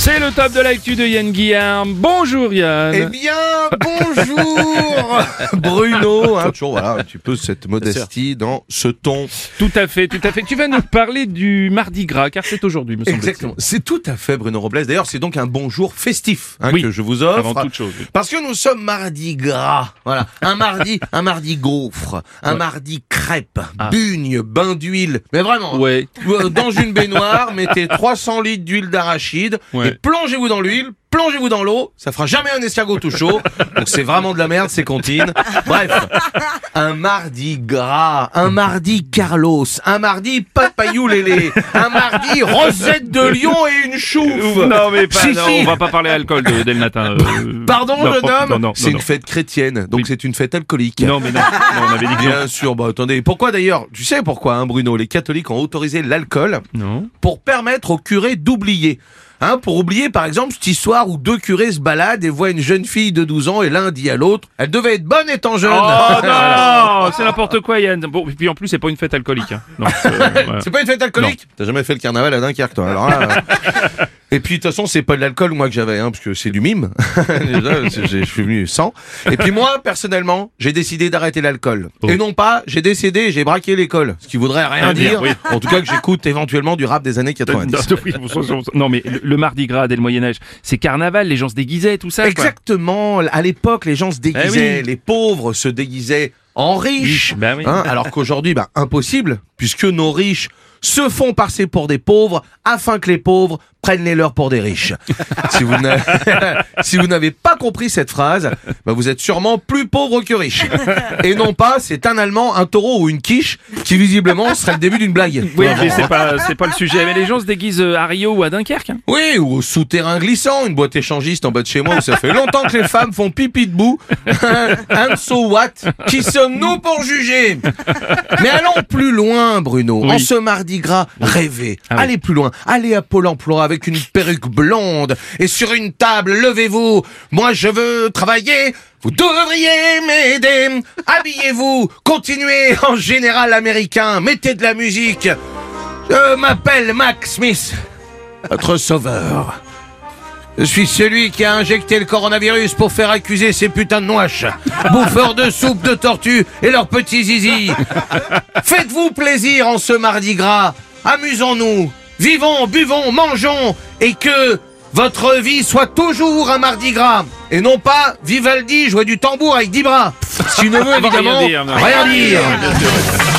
C'est le top de l'actu de Yann Guillaume. Bonjour Yann. Eh bien, bonjour Bruno, hein, toujours voilà, un petit peu cette modestie dans ce ton. Tout à fait, tout à fait. Tu vas nous parler du Mardi Gras, car c'est aujourd'hui, me semble Exactement, c'est tout à fait Bruno Robles. D'ailleurs, c'est donc un bonjour festif hein, Oui, que je vous offre. avant toute chose, oui. Parce que nous sommes mardi gras. Voilà, un mardi, un mardi gaufre, un mardi crêpe, bugne, bain d'huile. Mais vraiment, Ah. Ouais. euh, dans une baignoire, mettez 300 litres d'huile d'arachide Ouais. Et plongez-vous dans l'huile. Plongez-vous dans l'eau, ça fera jamais un escargot tout chaud. Donc c'est vraiment de la merde, c'est comptine. Bref, un mardi gras, un mardi Carlos, un mardi Papayou Lélé, un mardi Rosette de Lion et une chouffe. Non mais pas, Si, non, si. on va pas parler alcool de- dès le matin. euh, Pardon, non, jeune homme Non, non, C'est non, une fête chrétienne, donc Oui. c'est une fête alcoolique. non. Non, mais non, non, on avait dit que non. Bien sûr, bah attendez, pourquoi d'ailleurs Tu sais pourquoi, hein, Bruno Les catholiques ont autorisé l'alcool Non. pour permettre aux curés d'oublier? Hein, pour oublier par exemple cette histoire où deux curés se baladent et voient une jeune fille de 12 ans et l'un dit à l'autre Elle devait être bonne étant jeune Oh non, c'est n'importe quoi Yann. Bon, et puis en plus c'est pas une fête alcoolique. Hein. Non, c'est- pas une fête alcoolique T'as jamais fait le carnaval à Dunkerque toi alors là, euh. Et puis de toute façon c'est pas de l'alcool moi que j'avais hein, parce que c'est du mime. Je suis venu sans. Et puis moi personnellement j'ai décidé d'arrêter l'alcool. Oh. Et non pas j'ai décédé j'ai braqué l'école. Ce qui voudrait rien Ah, dire. oui. En tout cas que j'écoute éventuellement du rap des années 90. Non, mais le, le Mardi Gras dès le Moyen Âge, c'est carnaval, les gens se déguisaient, tout ça. quoi. Exactement. À l'époque, les gens se déguisaient, Eh oui. les pauvres se déguisaient en riches. Riche, ben oui. Hein, alors qu'aujourd'hui, bah, impossible, puisque nos riches se font passer pour des pauvres afin que les pauvres prennent les leurs pour des riches. si vous n'avez si pas compris cette phrase, bah, vous êtes sûrement plus pauvre que riche. Et non pas, c'est un Allemand, un taureau ou une quiche qui visiblement serait le début d'une blague. Oui, mais c'est pas, c'est pas le sujet. Mais les gens se déguisent euh, à Rio ou à Dunkerque. hein. Oui, ou au souterrain glissant, une boîte échangiste en bas de chez moi où ça fait longtemps que les femmes font pipi debout. And so what? Qui sommes-nous pour juger? Mais allons plus loin, Bruno. Oui. En ce mardi rêvez. Ah oui. allez plus loin. Allez à Pôle emploi avec une perruque blonde et sur une table, levez-vous. Moi, je veux travailler. Vous devriez m'aider. Habillez-vous. Continuez en général américain. Mettez de la musique. Je m'appelle Max Smith votre sauveur. Je suis celui qui a injecté le coronavirus pour faire accuser ces putains de noaches, bouffeurs de soupe de tortue et leurs petits zizi. Faites-vous plaisir en ce mardi gras, amusons-nous, vivons, buvons, mangeons, et que votre vie soit toujours un mardi gras, et non pas Vivaldi jouer du tambour avec dix bras. Si ne évidemment rien dire, non. rien dire. Bien sûr.